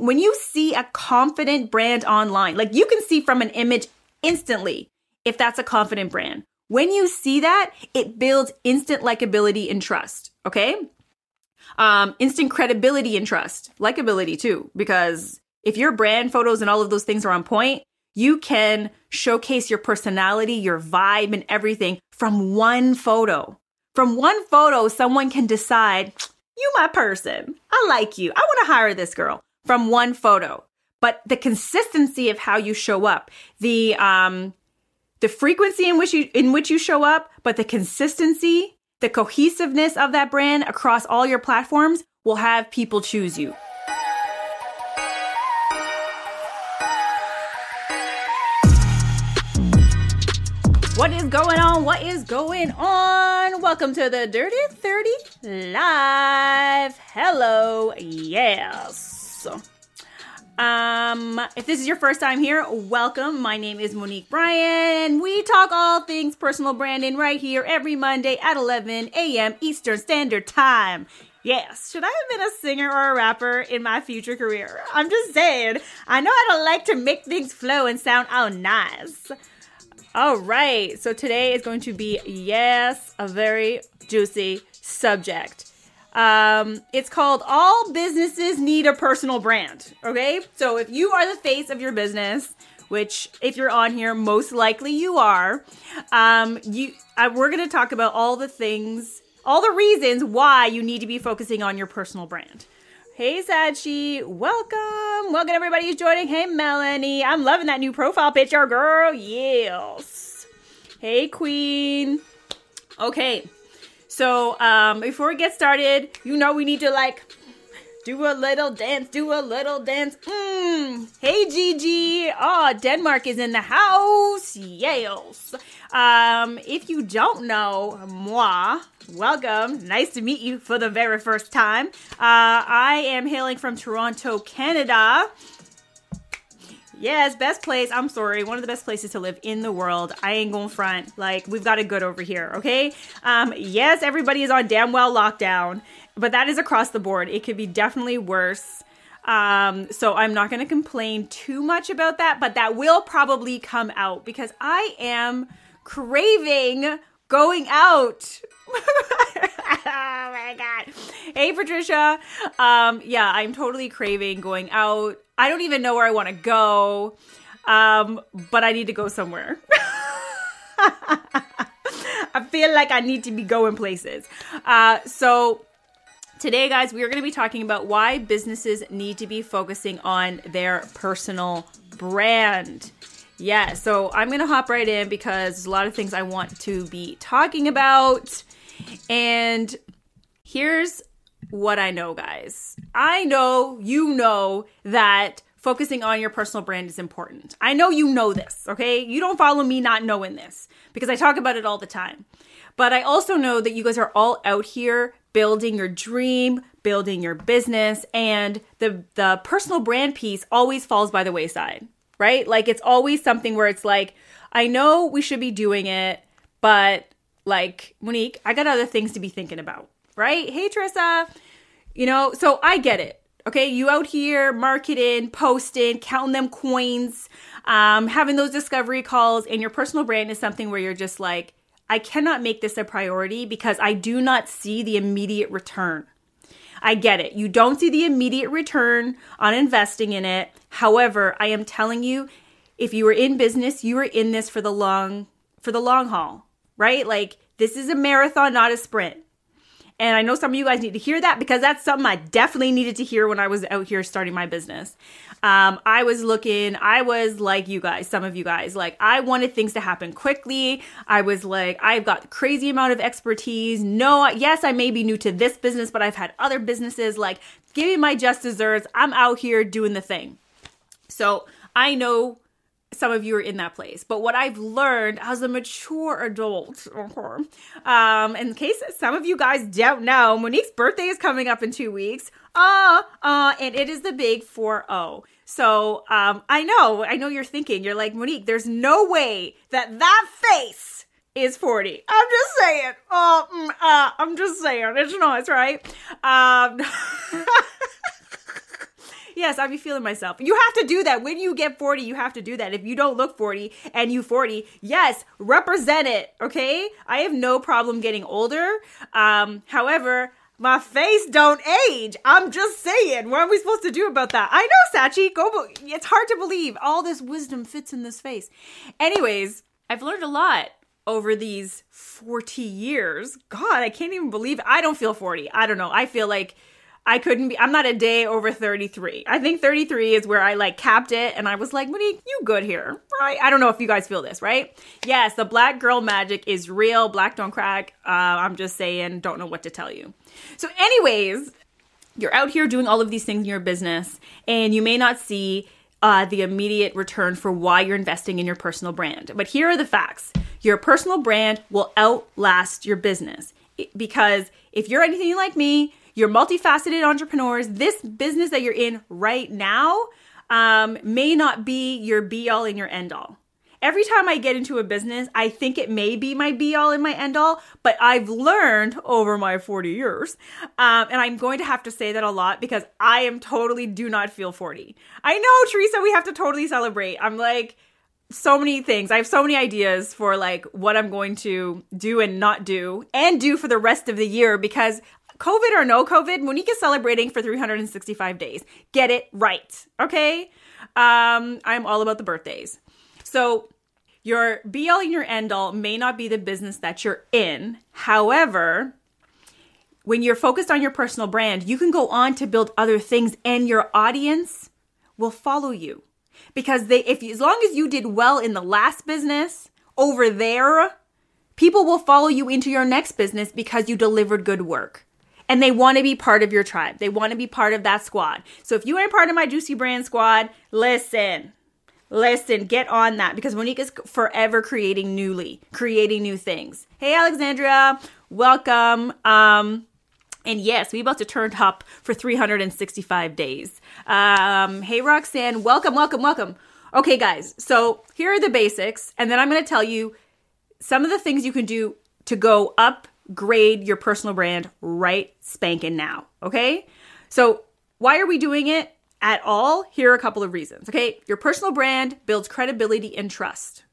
when you see a confident brand online, like you can see from an image instantly if that's a confident brand. When you see that, it builds instant likability and trust. Okay. Um, instant credibility and trust, likability too, because if your brand photos and all of those things are on point, you can showcase your personality, your vibe, and everything from one photo. From one photo, someone can decide, you my person. I like you. I want to hire this girl from one photo. But the consistency of how you show up, the um the frequency in which you in which you show up, but the consistency, the cohesiveness of that brand across all your platforms will have people choose you. What is going on? What is going on? Welcome to the Dirty 30 Live. Hello. Yes. Um, if this is your first time here, welcome. My name is Monique Bryan, we talk all things personal branding right here every Monday at 11 a.m. Eastern Standard Time. Yes, should I have been a singer or a rapper in my future career? I'm just saying, I know I don't like to make things flow and sound all nice. All right, so today is going to be, yes, a very juicy subject. Um, it's called All Businesses Need a Personal Brand. Okay, so if you are the face of your business, which if you're on here, most likely you are, um, you, uh, we're going to talk about all the things, all the reasons why you need to be focusing on your personal brand. Hey Sachi, welcome. Welcome everybody who's joining. Hey Melanie, I'm loving that new profile picture, girl. Yes. Hey Queen. Okay. So, um before we get started, you know we need to like do a little dance, do a little dance. Mm. Hey Gigi. Oh, Denmark is in the house. Yes. Um if you don't know moi, welcome. Nice to meet you for the very first time. Uh, I am hailing from Toronto, Canada. Yes, best place. I'm sorry, one of the best places to live in the world. I ain't going front. Like we've got it good over here. Okay. Um, yes, everybody is on damn well lockdown, but that is across the board. It could be definitely worse. Um, so I'm not going to complain too much about that, but that will probably come out because I am craving going out. oh my god. Hey Patricia. Um yeah, I'm totally craving going out. I don't even know where I want to go. Um but I need to go somewhere. I feel like I need to be going places. Uh so Today, guys, we are going to be talking about why businesses need to be focusing on their personal brand. Yeah, so I'm going to hop right in because there's a lot of things I want to be talking about. And here's what I know, guys. I know you know that focusing on your personal brand is important. I know you know this, okay? You don't follow me not knowing this because I talk about it all the time. But I also know that you guys are all out here building your dream, building your business, and the the personal brand piece always falls by the wayside, right? Like it's always something where it's like, I know we should be doing it, but like Monique, I got other things to be thinking about, right? Hey Trissa, you know, so I get it. Okay, you out here marketing, posting, counting them coins, um, having those discovery calls, and your personal brand is something where you're just like, I cannot make this a priority because I do not see the immediate return. I get it. You don't see the immediate return on investing in it. However, I am telling you, if you are in business, you are in this for the long for the long haul, right? Like this is a marathon, not a sprint. And I know some of you guys need to hear that because that's something I definitely needed to hear when I was out here starting my business. Um, I was looking, I was like you guys, some of you guys, like I wanted things to happen quickly. I was like, I've got crazy amount of expertise. No, yes, I may be new to this business, but I've had other businesses. Like, give me my just desserts. I'm out here doing the thing. So I know some of you are in that place. But what I've learned as a mature adult, um, in case some of you guys don't know, Monique's birthday is coming up in two weeks. Uh, uh, and it is the big 4-0. So, um, I know, I know you're thinking, you're like, Monique, there's no way that that face is 40. I'm just saying. Mm, uh, I'm just saying. It's nice, right? Um, Yes, I'll be feeling myself. You have to do that. When you get 40, you have to do that. If you don't look 40 and you 40, yes, represent it, okay? I have no problem getting older. Um, however, my face don't age. I'm just saying. What are we supposed to do about that? I know, Sachi. Go. It's hard to believe all this wisdom fits in this face. Anyways, I've learned a lot over these 40 years. God, I can't even believe. I don't feel 40. I don't know. I feel like I couldn't be, I'm not a day over 33. I think 33 is where I like capped it and I was like, Monique, you good here, right? I don't know if you guys feel this, right? Yes, the black girl magic is real. Black don't crack. Uh, I'm just saying, don't know what to tell you. So, anyways, you're out here doing all of these things in your business and you may not see uh, the immediate return for why you're investing in your personal brand. But here are the facts your personal brand will outlast your business because if you're anything like me, you're multifaceted entrepreneurs. This business that you're in right now um, may not be your be all and your end all. Every time I get into a business, I think it may be my be all and my end all, but I've learned over my 40 years, um, and I'm going to have to say that a lot because I am totally do not feel 40. I know, Teresa, we have to totally celebrate. I'm like, so many things. I have so many ideas for like what I'm going to do and not do and do for the rest of the year because COVID or no COVID, Monique is celebrating for 365 days. Get it right, okay? Um, I'm all about the birthdays. So, your be all and your end all may not be the business that you're in. However, when you're focused on your personal brand, you can go on to build other things and your audience will follow you. Because they if as long as you did well in the last business over there, people will follow you into your next business because you delivered good work and they want to be part of your tribe. They want to be part of that squad. So if you ain't part of my Juicy Brand squad, listen. Listen, get on that because Monique is forever creating newly, creating new things. Hey Alexandria, welcome. Um and yes, we about to turn up for 365 days. Um, hey Roxanne, welcome, welcome, welcome. Okay, guys, so here are the basics, and then I'm going to tell you some of the things you can do to go up grade your personal brand right spanking now. Okay. So, why are we doing it at all? Here are a couple of reasons. Okay. Your personal brand builds credibility and trust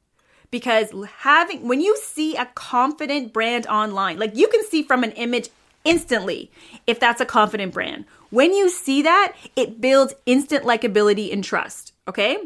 because having, when you see a confident brand online, like you can see from an image instantly if that's a confident brand. When you see that, it builds instant likability and trust. Okay.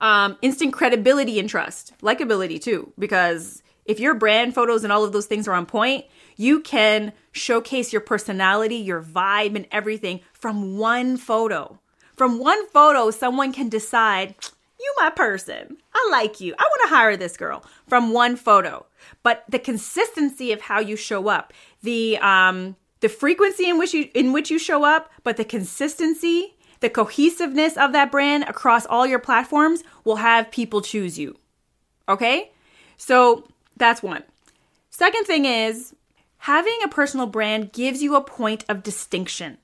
Um, instant credibility and trust, likability too, because if your brand photos and all of those things are on point, you can showcase your personality, your vibe, and everything from one photo. From one photo, someone can decide, you my person. I like you. I want to hire this girl from one photo. But the consistency of how you show up, the um the frequency in which you in which you show up, but the consistency, the cohesiveness of that brand across all your platforms will have people choose you. Okay? So, that's one. Second thing is Having a personal brand gives you a point of distinction.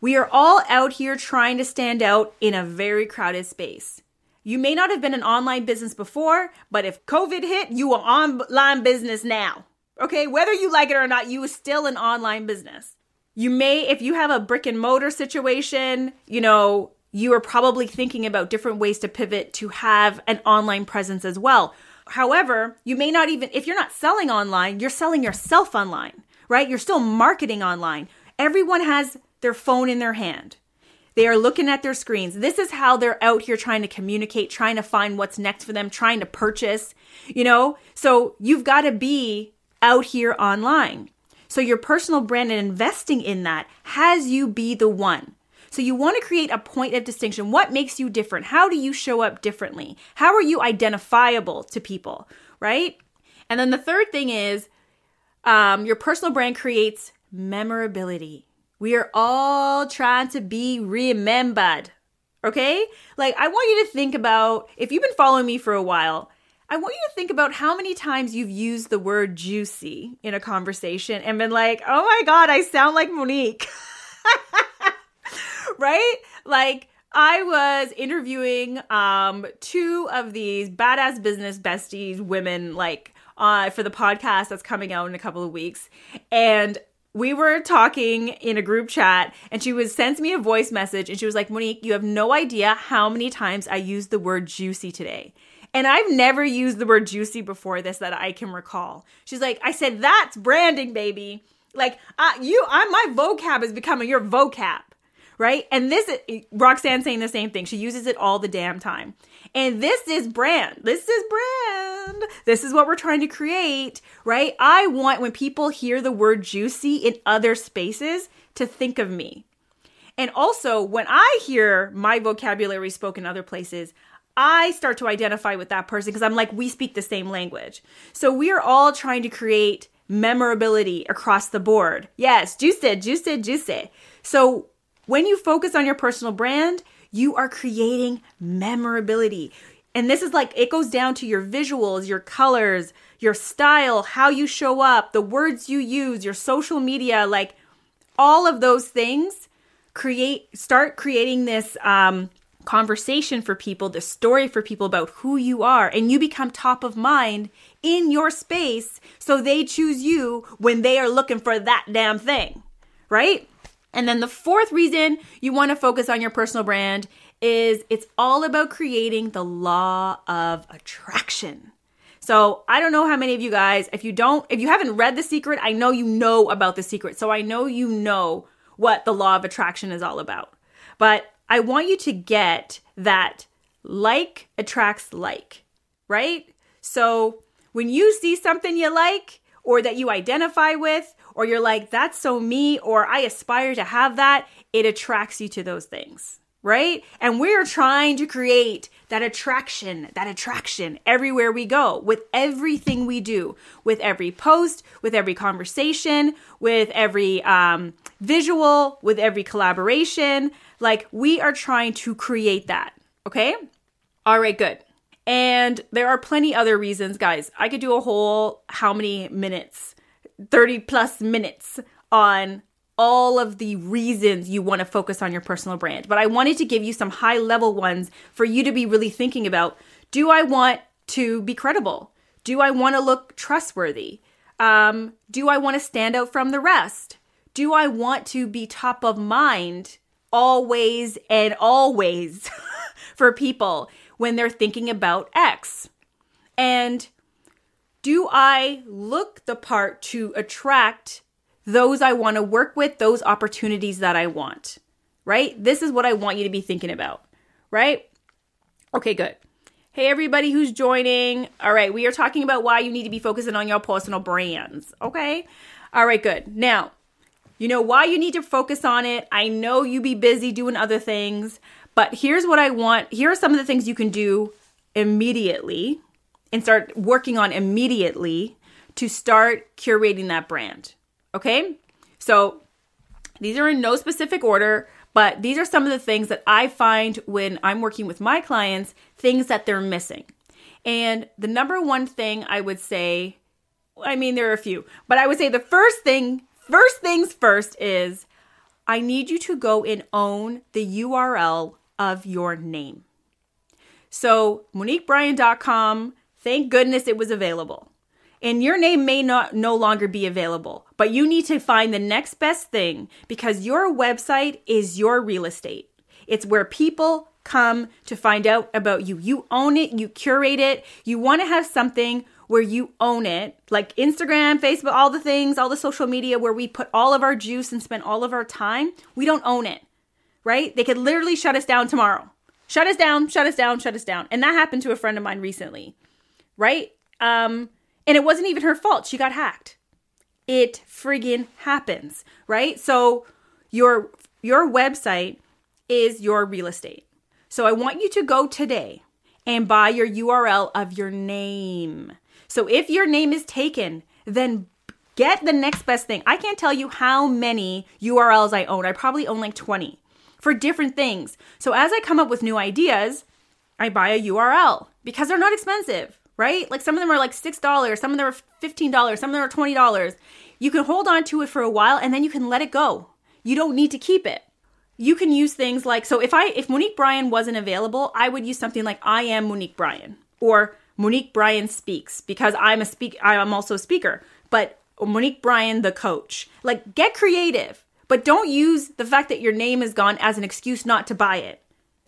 We are all out here trying to stand out in a very crowded space. You may not have been an online business before, but if COVID hit, you are online business now. Okay, whether you like it or not, you are still an online business. You may, if you have a brick and mortar situation, you know, you are probably thinking about different ways to pivot to have an online presence as well. However, you may not even, if you're not selling online, you're selling yourself online, right? You're still marketing online. Everyone has their phone in their hand. They are looking at their screens. This is how they're out here trying to communicate, trying to find what's next for them, trying to purchase, you know? So you've got to be out here online. So your personal brand and investing in that has you be the one. So you want to create a point of distinction. What makes you different? How do you show up differently? How are you identifiable to people, right? And then the third thing is um, your personal brand creates memorability. We are all trying to be remembered. Okay? Like, I want you to think about if you've been following me for a while, I want you to think about how many times you've used the word juicy in a conversation and been like, oh my God, I sound like Monique. right? Like I was interviewing um two of these badass business besties women like uh for the podcast that's coming out in a couple of weeks and we were talking in a group chat and she was sends me a voice message and she was like, Monique, you have no idea how many times I used the word juicy today. And I've never used the word juicy before this that I can recall. She's like, I said, that's branding, baby. Like, uh, you, I, my vocab is becoming your vocab, right? And this, Roxanne saying the same thing. She uses it all the damn time. And this is brand. This is brand. This is what we're trying to create, right? I want when people hear the word juicy in other spaces to think of me. And also, when I hear my vocabulary spoken other places, I start to identify with that person because I'm like, we speak the same language. So we are all trying to create memorability across the board. Yes, juice juice juice. So when you focus on your personal brand, you are creating memorability. And this is like, it goes down to your visuals, your colors, your style, how you show up, the words you use, your social media, like all of those things create, start creating this, um, conversation for people, the story for people about who you are, and you become top of mind in your space so they choose you when they are looking for that damn thing, right? And then the fourth reason you want to focus on your personal brand is it's all about creating the law of attraction. So, I don't know how many of you guys, if you don't, if you haven't read The Secret, I know you know about The Secret. So, I know you know what the law of attraction is all about. But I want you to get that like attracts like, right? So when you see something you like or that you identify with, or you're like, that's so me, or I aspire to have that, it attracts you to those things, right? And we're trying to create that attraction, that attraction everywhere we go with everything we do, with every post, with every conversation, with every um, visual, with every collaboration. Like we are trying to create that. Okay. All right, good. And there are plenty other reasons, guys. I could do a whole how many minutes, 30 plus minutes on all of the reasons you want to focus on your personal brand. But I wanted to give you some high level ones for you to be really thinking about. Do I want to be credible? Do I want to look trustworthy? Um, do I want to stand out from the rest? Do I want to be top of mind always and always for people when they're thinking about X? And do I look the part to attract those I want to work with, those opportunities that I want? Right? This is what I want you to be thinking about, right? Okay, good. Hey, everybody who's joining. All right, we are talking about why you need to be focusing on your personal brands. Okay. All right, good. Now, you know why you need to focus on it. I know you be busy doing other things, but here's what I want. Here are some of the things you can do immediately and start working on immediately to start curating that brand. Okay? So these are in no specific order, but these are some of the things that I find when I'm working with my clients, things that they're missing. And the number one thing I would say, I mean, there are a few, but I would say the first thing First things first is I need you to go and own the URL of your name. So, MoniqueBryan.com, thank goodness it was available. And your name may not no longer be available, but you need to find the next best thing because your website is your real estate. It's where people come to find out about you. You own it, you curate it. You want to have something where you own it, like Instagram, Facebook, all the things, all the social media where we put all of our juice and spend all of our time, we don't own it, right? They could literally shut us down tomorrow. Shut us down, shut us down, shut us down. And that happened to a friend of mine recently, right? Um, and it wasn't even her fault. She got hacked. It friggin' happens, right? So your your website is your real estate. So I want you to go today and buy your URL of your name. So if your name is taken, then get the next best thing. I can't tell you how many URLs I own. I probably own like 20 for different things. So as I come up with new ideas, I buy a URL because they're not expensive, right? Like some of them are like $6, some of them are $15, some of them are $20. You can hold on to it for a while and then you can let it go. You don't need to keep it. You can use things like so if I if Monique Bryan wasn't available, I would use something like I am Monique Bryan or Monique Bryan speaks because I'm a speak I'm also a speaker. But Monique Bryan, the coach. Like, get creative, but don't use the fact that your name is gone as an excuse not to buy it,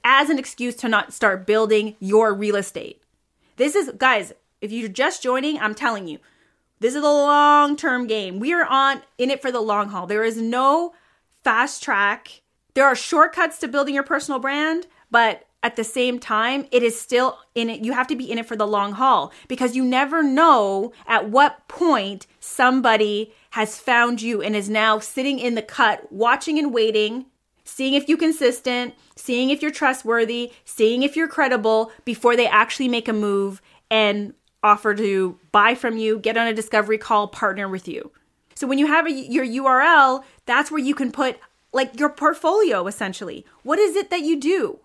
as an excuse to not start building your real estate. This is, guys, if you're just joining, I'm telling you, this is a long term game. We are on in it for the long haul. There is no fast track. There are shortcuts to building your personal brand, but at the same time, it is still in it. You have to be in it for the long haul because you never know at what point somebody has found you and is now sitting in the cut, watching and waiting, seeing if you're consistent, seeing if you're trustworthy, seeing if you're credible before they actually make a move and offer to buy from you, get on a discovery call, partner with you. So when you have a, your URL, that's where you can put like your portfolio essentially. What is it that you do?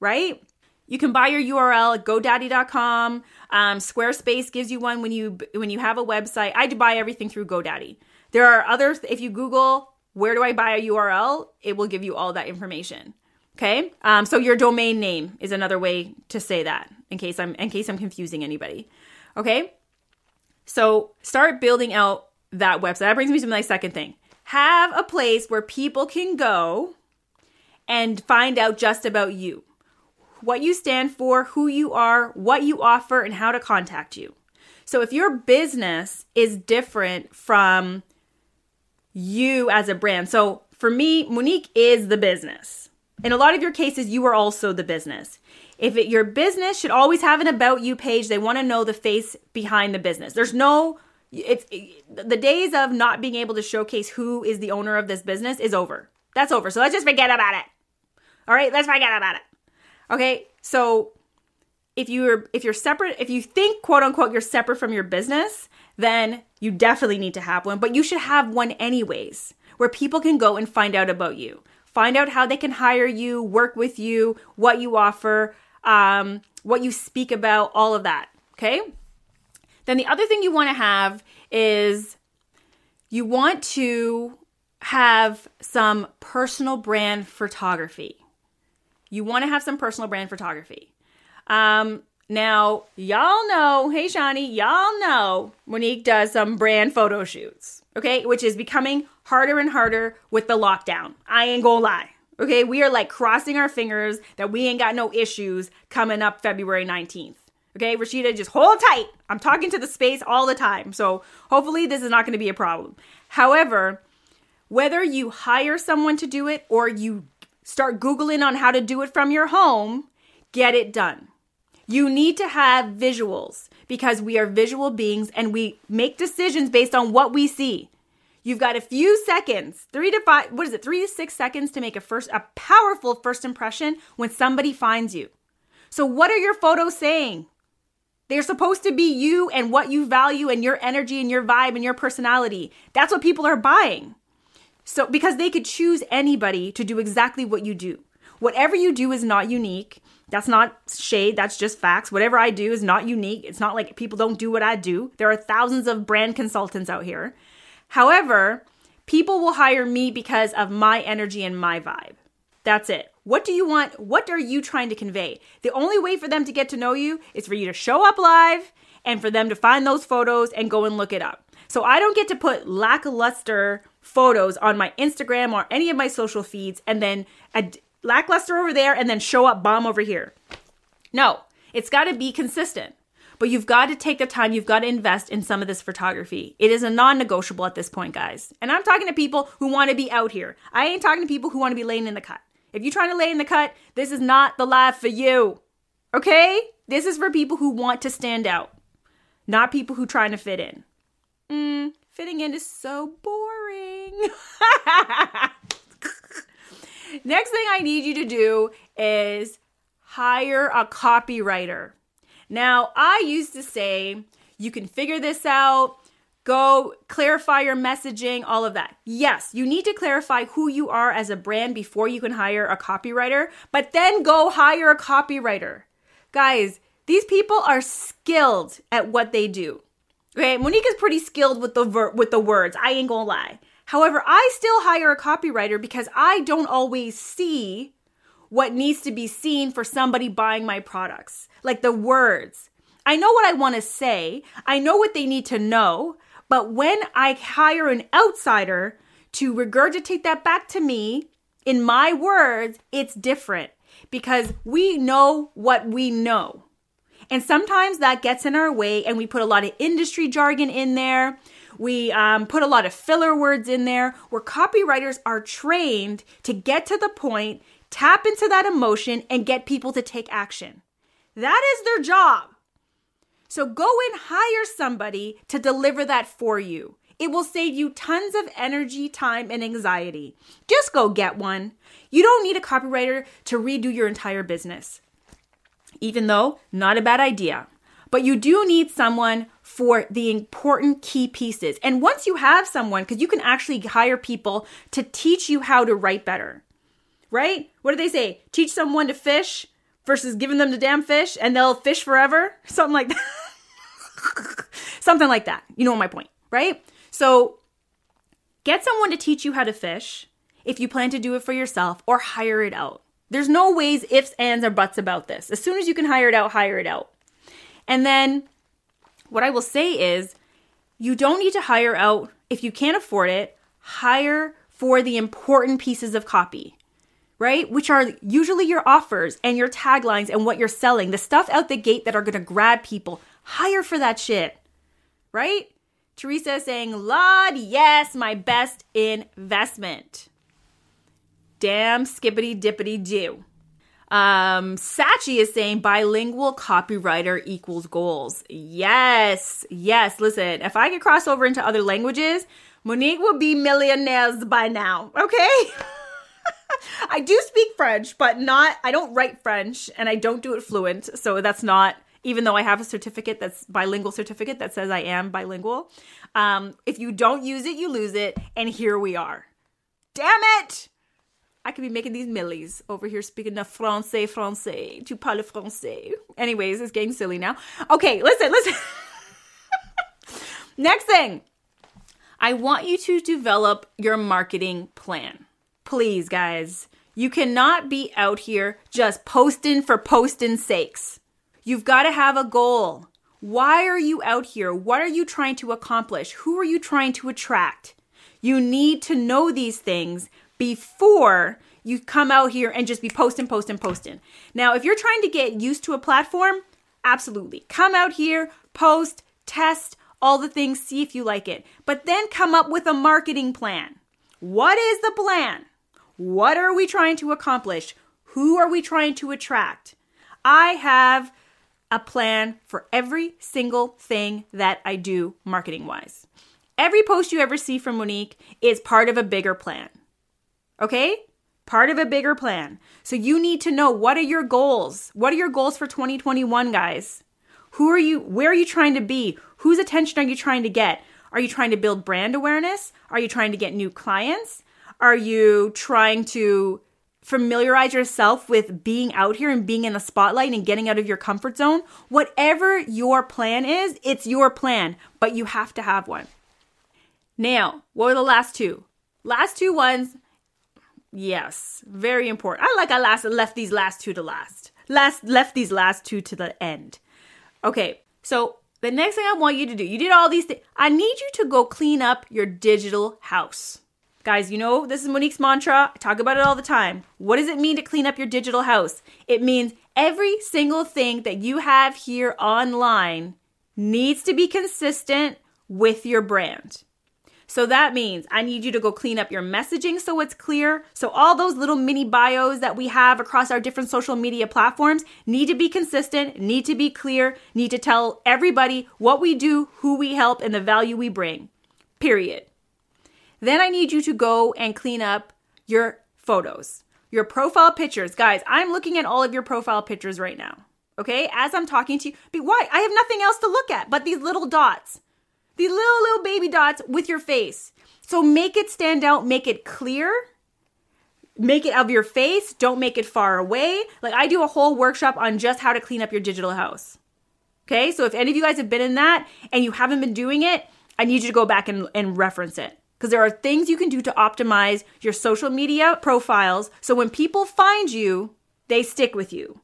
Right? You can buy your URL at GoDaddy.com. Um, Squarespace gives you one when you when you have a website. I buy everything through GoDaddy. There are others. If you Google where do I buy a URL, it will give you all that information. Okay. Um, so your domain name is another way to say that in case I'm in case I'm confusing anybody. Okay. So start building out that website. That brings me to my second thing. Have a place where people can go and find out just about you what you stand for, who you are, what you offer, and how to contact you. So if your business is different from you as a brand, so for me, Monique is the business. In a lot of your cases, you are also the business. If it, your business should always have an about you page, they want to know the face behind the business. There's no it's it, the days of not being able to showcase who is the owner of this business is over. That's over. So let's just forget about it. All right, let's forget about it. Okay? So if you're if you're separate, if you think quote unquote you're separate from your business, then you definitely need to have one, but you should have one anyways, where people can go and find out about you. Find out how they can hire you, work with you, what you offer, um, what you speak about, all of that. Okay? Then the other thing you want to have is you want to have some personal brand photography. You want to have some personal brand photography. Um, now, y'all know, hey Shani, y'all know Monique does some brand photo shoots, okay, which is becoming harder and harder with the lockdown. I ain't gonna lie. Okay, we are like crossing our fingers that we ain't got no issues coming up February 19th. Okay, Rashida, just hold tight. I'm talking to the space all the time. So hopefully this is not to be a problem. However, whether you hire someone to do it or you start Googling on how to do it from your home, get it done. You need to have visuals because we are visual beings and we make decisions based on what we see. You've got a few seconds, three to five, what is it, three to six seconds to make a first, a powerful first impression when somebody finds you. So, what are your photos saying? They're supposed to be you and what you value and your energy and your vibe and your personality. That's what people are buying. So, because they could choose anybody to do exactly what you do. Whatever you do is not unique. That's not shade, that's just facts. Whatever I do is not unique. It's not like people don't do what I do. There are thousands of brand consultants out here. However, people will hire me because of my energy and my vibe. That's it. What do you want? What are you trying to convey? The only way for them to get to know you is for you to show up live and for them to find those photos and go and look it up. So I don't get to put lackluster photos on my Instagram or any of my social feeds and then a lackluster over there and then show up bomb over here. No, it's got to be consistent. But you've got to take the time, you've got to invest in some of this photography. It is a non negotiable at this point, guys. And I'm talking to people who want to be out here. I ain't talking to people who want to be laying in the cut. If you're trying to lay in the cut, this is not the life for you. Okay? This is for people who want to stand out, not people who trying to fit in. Mm, fitting in is so boring. Next thing I need you to do is hire a copywriter. Now, I used to say you can figure this out Go clarify your messaging, all of that. Yes, you need to clarify who you are as a brand before you can hire a copywriter, but then go hire a copywriter. Guys, these people are skilled at what they do. Okay, Monique is pretty skilled with the ver- with the words. I ain't gonna lie. However, I still hire a copywriter because I don't always see what needs to be seen for somebody buying my products. Like the words. I know what I want to say. I know what they need to know, But when I hire an outsider to regurgitate that back to me in my words, it's different because we know what we know. And sometimes that gets in our way, and we put a lot of industry jargon in there. We um, put a lot of filler words in there where copywriters are trained to get to the point, tap into that emotion, and get people to take action. That is their job. So go and hire somebody to deliver that for you. It will save you tons of energy, time, and anxiety. Just go get one. You don't need a copywriter to redo your entire business. Even though, not a bad idea. But you do need someone for the important key pieces. And once you have someone, because you can actually hire people to teach you how to write better, right? What do they say? Teach someone to fish versus giving them the damn fish and they'll fish forever? Something like that. Something like that. You know my point, right? So get someone to teach you how to fish if you plan to do it for yourself or hire it out. There's no ways, ifs, ands, or buts about this. As soon as you can hire it out, hire it out. And then what I will say is you don't need to hire out if you can't afford it, hire for the important pieces of copy. Right? Which are usually your offers and your taglines and what you're selling, the stuff out the gate that are gonna grab people. Hire for that shit. Right? Teresa is saying, Lord, yes, my best investment. Damn skippity dippity do. Um, Sachi is saying bilingual copywriter equals goals. Yes, yes. Listen, if I could cross over into other languages, Monique will be millionaires by now. Okay. I do speak French, but not, I don't write French and I don't do it fluent. So that's not, even though I have a certificate that's bilingual certificate that says I am bilingual. Um, if you don't use it, you lose it. And here we are. Damn it! I could be making these millies over here speaking the français, français, tu parles français. Anyways, it's getting silly now. Okay, listen, listen. Next thing, I want you to develop your marketing plan. Please, guys. You cannot be out here just posting for posting sakes. You've got to have a goal. Why are you out here? What are you trying to accomplish? Who are you trying to attract? You need to know these things before you come out here and just be posting, posting, posting. Now, if you're trying to get used to a platform, absolutely. Come out here, post, test all the things, see if you like it. But then come up with a marketing plan. What is the plan? What are we trying to accomplish? Who are we trying to attract? I have a plan for every single thing that I do marketing wise. Every post you ever see from Monique is part of a bigger plan. Okay? Part of a bigger plan. So you need to know what are your goals? What are your goals for 2021, guys? Who are you where are you trying to be? Whose attention are you trying to get? Are you trying to build brand awareness? Are you trying to get new clients? Are you trying to familiarize yourself with being out here and being in the spotlight and getting out of your comfort zone? Whatever your plan is, it's your plan, but you have to have one. Now, what were the last two? Last two ones Yes, very important. I like I last left these last two to last. Last left these last two to the end. Okay, so the next thing I want you to do, you did all these things. I need you to go clean up your digital house. Guys, you know this is Monique's mantra. I talk about it all the time. What does it mean to clean up your digital house? It means every single thing that you have here online needs to be consistent with your brand. So that means I need you to go clean up your messaging so it's clear. So all those little mini bios that we have across our different social media platforms need to be consistent, need to be clear, need to tell everybody what we do, who we help, and the value we bring. Period. Then I need you to go and clean up your photos, your profile pictures. Guys, I'm looking at all of your profile pictures right now. Okay, as I'm talking to you, but why? I have nothing else to look at but these little dots. These little, little baby dots with your face. So make it stand out, make it clear, make it of your face, don't make it far away. Like I do a whole workshop on just how to clean up your digital house. Okay, so if any of you guys have been in that and you haven't been doing it, I need you to go back and, and reference it. Because there are things you can do to optimize your social media profiles so when people find you, they stick with you.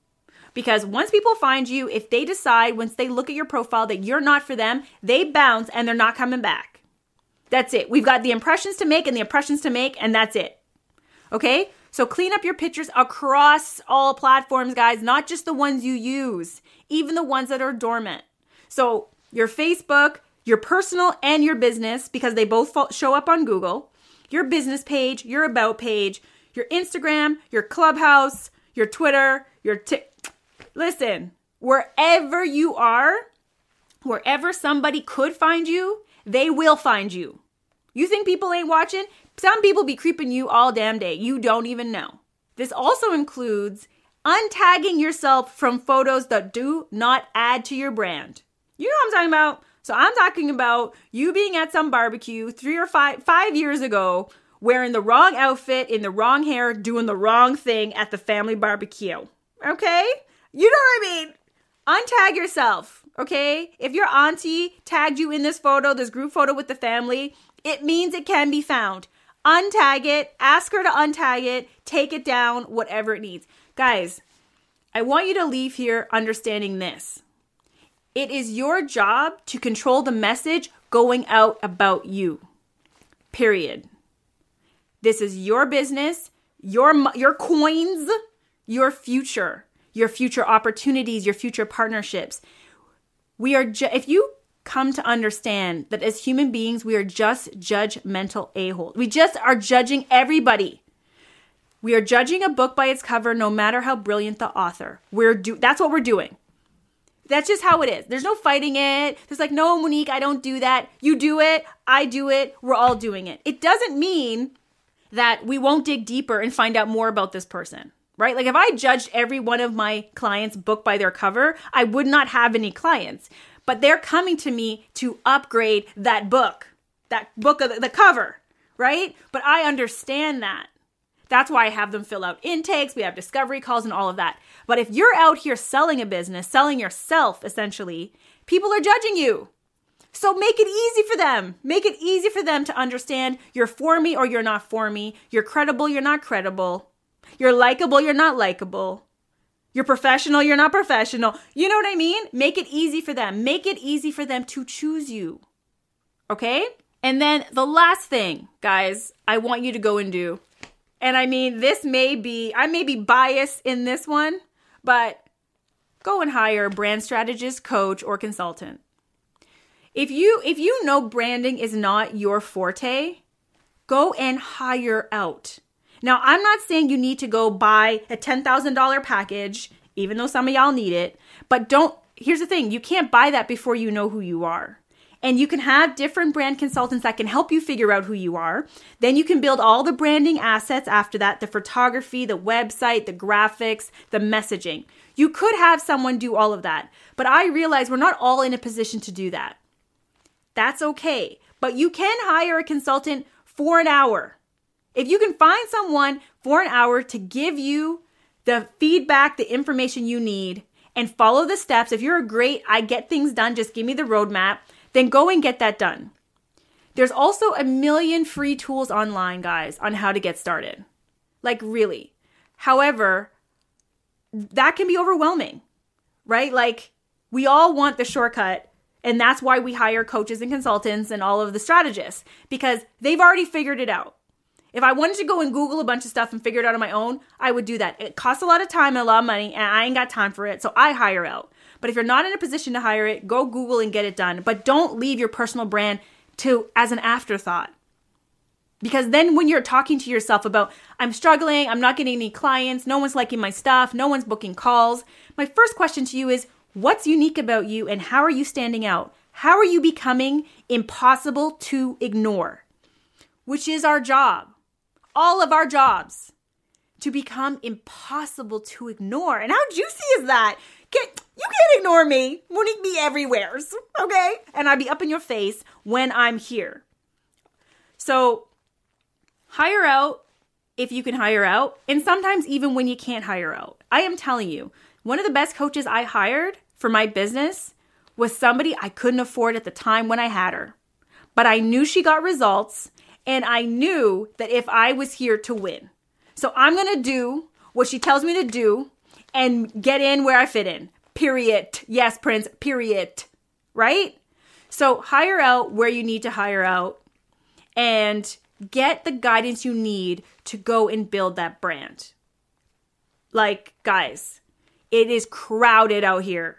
Because once people find you, if they decide, once they look at your profile that you're not for them, they bounce and they're not coming back. That's it. We've got the impressions to make and the impressions to make, and that's it. Okay? So clean up your pictures across all platforms, guys, not just the ones you use, even the ones that are dormant. So your Facebook, your personal, and your business, because they both show up on Google, your business page, your about page, your Instagram, your Clubhouse, your Twitter, your Tik. Listen, wherever you are, wherever somebody could find you, they will find you. You think people ain't watching? Some people be creeping you all damn day. You don't even know. This also includes untagging yourself from photos that do not add to your brand. You know what I'm talking about? So I'm talking about you being at some barbecue three or five five years ago, wearing the wrong outfit, in the wrong hair, doing the wrong thing at the family barbecue. Okay? You know what I mean? Untag yourself. Okay? If your auntie tagged you in this photo, this group photo with the family, it means it can be found. Untag it, ask her to untag it, take it down, whatever it needs. Guys, I want you to leave here understanding this. It is your job to control the message going out about you. Period. This is your business, your your coins, your future, your future opportunities, your future partnerships. We are ju- if you come to understand that as human beings, we are just judgmental a-holes. We just are judging everybody. We are judging a book by its cover, no matter how brilliant the author. We're do that's what we're doing. That's just how it is. There's no fighting it. There's like, no, Monique, I don't do that. You do it. I do it. We're all doing it. It doesn't mean that we won't dig deeper and find out more about this person, right? Like if I judged every one of my clients' book by their cover, I would not have any clients but they're coming to me to upgrade that book, that book of the cover, right? But I understand that. That's why I have them fill out intakes, we have discovery calls and all of that. But if you're out here selling a business, selling yourself essentially, people are judging you. So make it easy for them. Make it easy for them to understand you're for me or you're not for me. You're credible, you're not credible. You're likable, you're not likable. You're professional, you're not professional. You know what I mean? Make it easy for them. Make it easy for them to choose you. Okay? And then the last thing, guys, I want you to go and do. And I mean, this may be, I may be biased in this one, but go and hire a brand strategist, coach, or consultant. If you if you know branding is not your forte, go and hire out. Now, I'm not saying you need to go buy a $10,000 package, even though some of y'all need it, but don't. Here's the thing you can't buy that before you know who you are. And you can have different brand consultants that can help you figure out who you are. Then you can build all the branding assets after that the photography, the website, the graphics, the messaging. You could have someone do all of that, but I realize we're not all in a position to do that. That's okay. But you can hire a consultant for an hour if you can find someone for an hour to give you the feedback, the information you need, and follow the steps, if you're a great, I get things done, just give me the roadmap, then go and get that done. There's also a million free tools online, guys, on how to get started. Like, really. However, that can be overwhelming, right? Like, we all want the shortcut. And that's why we hire coaches and consultants and all of the strategists because they've already figured it out. If I wanted to go and Google a bunch of stuff and figure it out on my own, I would do that. It costs a lot of time and a lot of money, and I ain't got time for it, so I hire out. But if you're not in a position to hire it, go Google and get it done. But don't leave your personal brand to as an afterthought. Because then when you're talking to yourself about, I'm struggling, I'm not getting any clients, no one's liking my stuff, no one's booking calls, my first question to you is, what's unique about you and how are you standing out? How are you becoming impossible to ignore? Which is our job all of our jobs to become impossible to ignore. And how juicy is that? Can't, you can't ignore me. Monique be everywhere, okay? And I'd be up in your face when I'm here. So hire out if you can hire out, and sometimes even when you can't hire out. I am telling you, one of the best coaches I hired for my business was somebody I couldn't afford at the time when I had her. But I knew she got results and I knew that if I was here to win. So I'm going to do what she tells me to do and get in where I fit in. Period. Yes, Prince, period. Right? So hire out where you need to hire out. and get the guidance you need to go and build that brand. Like, guys, it is crowded out here.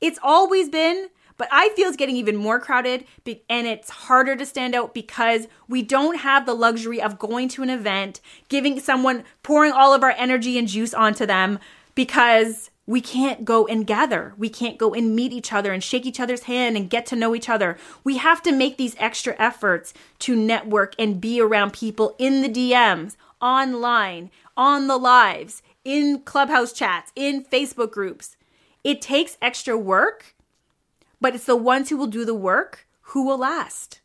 It's always been, but I feel it's getting even more crowded and it's harder to stand out because we don't have the luxury of going to an event, giving someone, pouring all of our energy and juice onto them because we can't go and gather. We can't go and meet each other and shake each other's hand and get to know each other. We have to make these extra efforts to network and be around people in the DMs, online, on the lives, in clubhouse chats, in Facebook groups. It takes extra work, but it's the ones who will do the work who will last.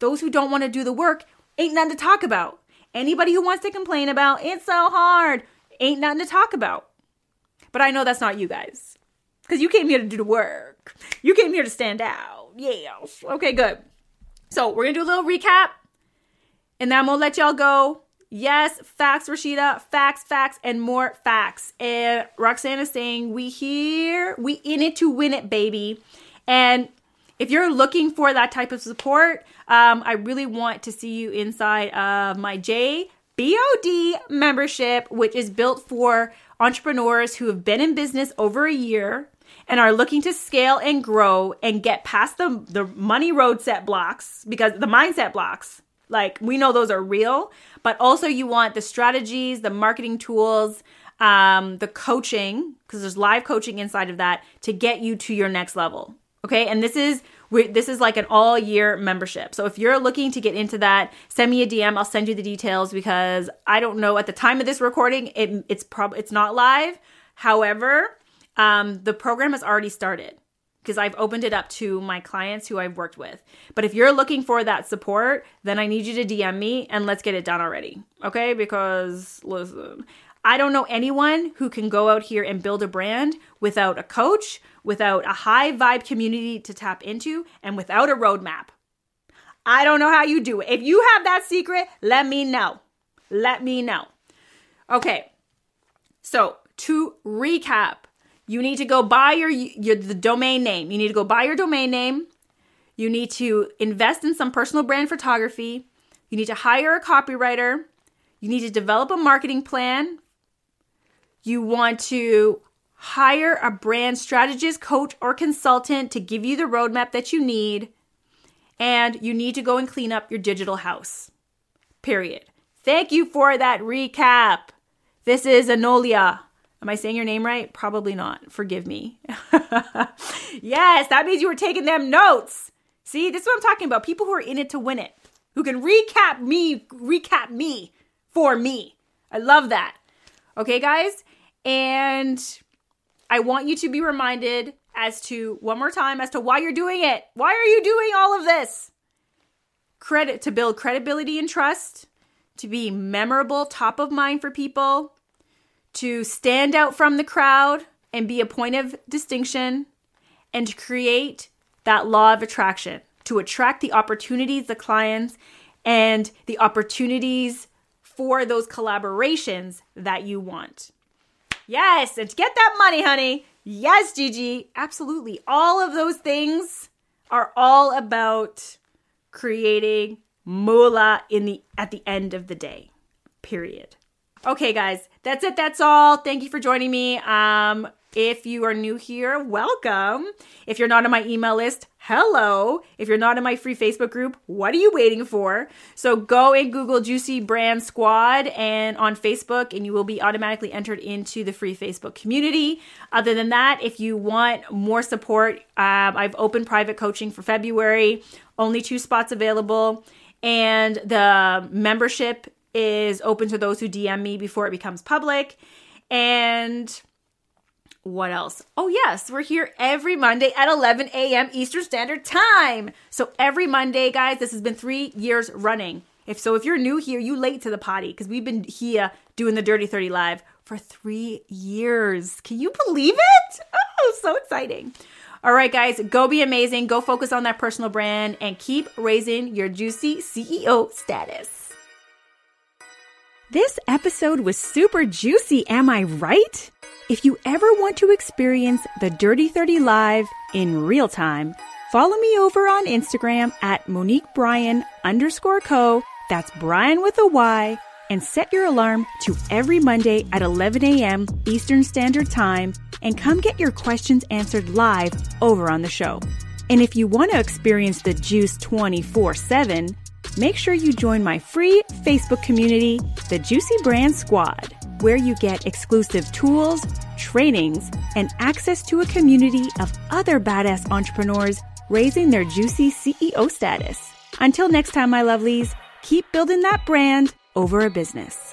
Those who don't want to do the work ain't nothing to talk about. Anybody who wants to complain about it's so hard ain't nothing to talk about. But I know that's not you guys. Because you came here to do the work. You came here to stand out. Yeah. Okay, good. So we're going to do a little recap. And then I'm going to let y'all go. Yes, facts, Rashida. Facts, facts, and more facts. And Roxanne is saying, we here, we in it to win it, baby. And if you're looking for that type of support, um, I really want to see you inside of my JBOD membership, which is built for entrepreneurs who have been in business over a year and are looking to scale and grow and get past the, the money road set blocks because the mindset blocks like we know those are real but also you want the strategies the marketing tools um, the coaching because there's live coaching inside of that to get you to your next level okay and this is this is like an all year membership. So if you're looking to get into that, send me a DM. I'll send you the details because I don't know at the time of this recording, it, it's probably it's not live. However, um, the program has already started because I've opened it up to my clients who I've worked with. But if you're looking for that support, then I need you to DM me and let's get it done already. Okay? Because listen, I don't know anyone who can go out here and build a brand without a coach, without a high vibe community to tap into, and without a roadmap. I don't know how you do it. If you have that secret, let me know. Let me know. Okay. So, to recap, you need to go buy your, your the domain name. You need to go buy your domain name. You need to invest in some personal brand photography. You need to hire a copywriter. You need to develop a marketing plan you want to hire a brand strategist, coach, or consultant to give you the roadmap that you need. And you need to go and clean up your digital house. Period. Thank you for that recap. This is Anolia. Am I saying your name right? Probably not. Forgive me. yes, that means you were taking them notes. See, this is what I'm talking about. People who are in it to win it, who can recap me, recap me for me. I love that. Okay, guys? And I want you to be reminded as to one more time as to why you're doing it. Why are you doing all of this? Credit to build credibility and trust, to be memorable, top of mind for people, to stand out from the crowd and be a point of distinction, and to create that law of attraction, to attract the opportunities, the clients, and the opportunities for those collaborations that you want. Yes, and get that money, honey. Yes, Gigi. Absolutely. All of those things are all about creating moolah in the at the end of the day. Period. Okay, guys, that's it. That's all. Thank you for joining me. Um, if you are new here, welcome. If you're not on my email list, hello. If you're not in my free Facebook group, what are you waiting for? So go and Google Juicy Brand Squad and on Facebook, and you will be automatically entered into the free Facebook community. Other than that, if you want more support, um, I've opened private coaching for February, only two spots available. And the membership is open to those who DM me before it becomes public. And what else? Oh, yes, we're here every Monday at 11 a.m. Eastern Standard Time. So every Monday, guys, this has been three years running. If so, if you're new here, you late to the party because we've been here doing the Dirty 30 Live for three years. Can you believe it? Oh, so exciting. All right, guys, go be amazing. Go focus on that personal brand and keep raising your juicy CEO status. This episode was super juicy, am I right? If you ever want to experience the Dirty 30 Live in real time, follow me over on Instagram at Monique Bryan underscore co. That's Bryan with a Y. And set your alarm to every Monday at 11 a.m. Eastern Standard Time and come get your questions answered live over on the show. And if you want to experience the juice 24 7, make sure you join my free Facebook community, the Juicy Brand Squad, where you get exclusive tools, trainings, and access to a community of other badass entrepreneurs raising their juicy CEO status. Until next time, my lovelies, keep building that brand over a business.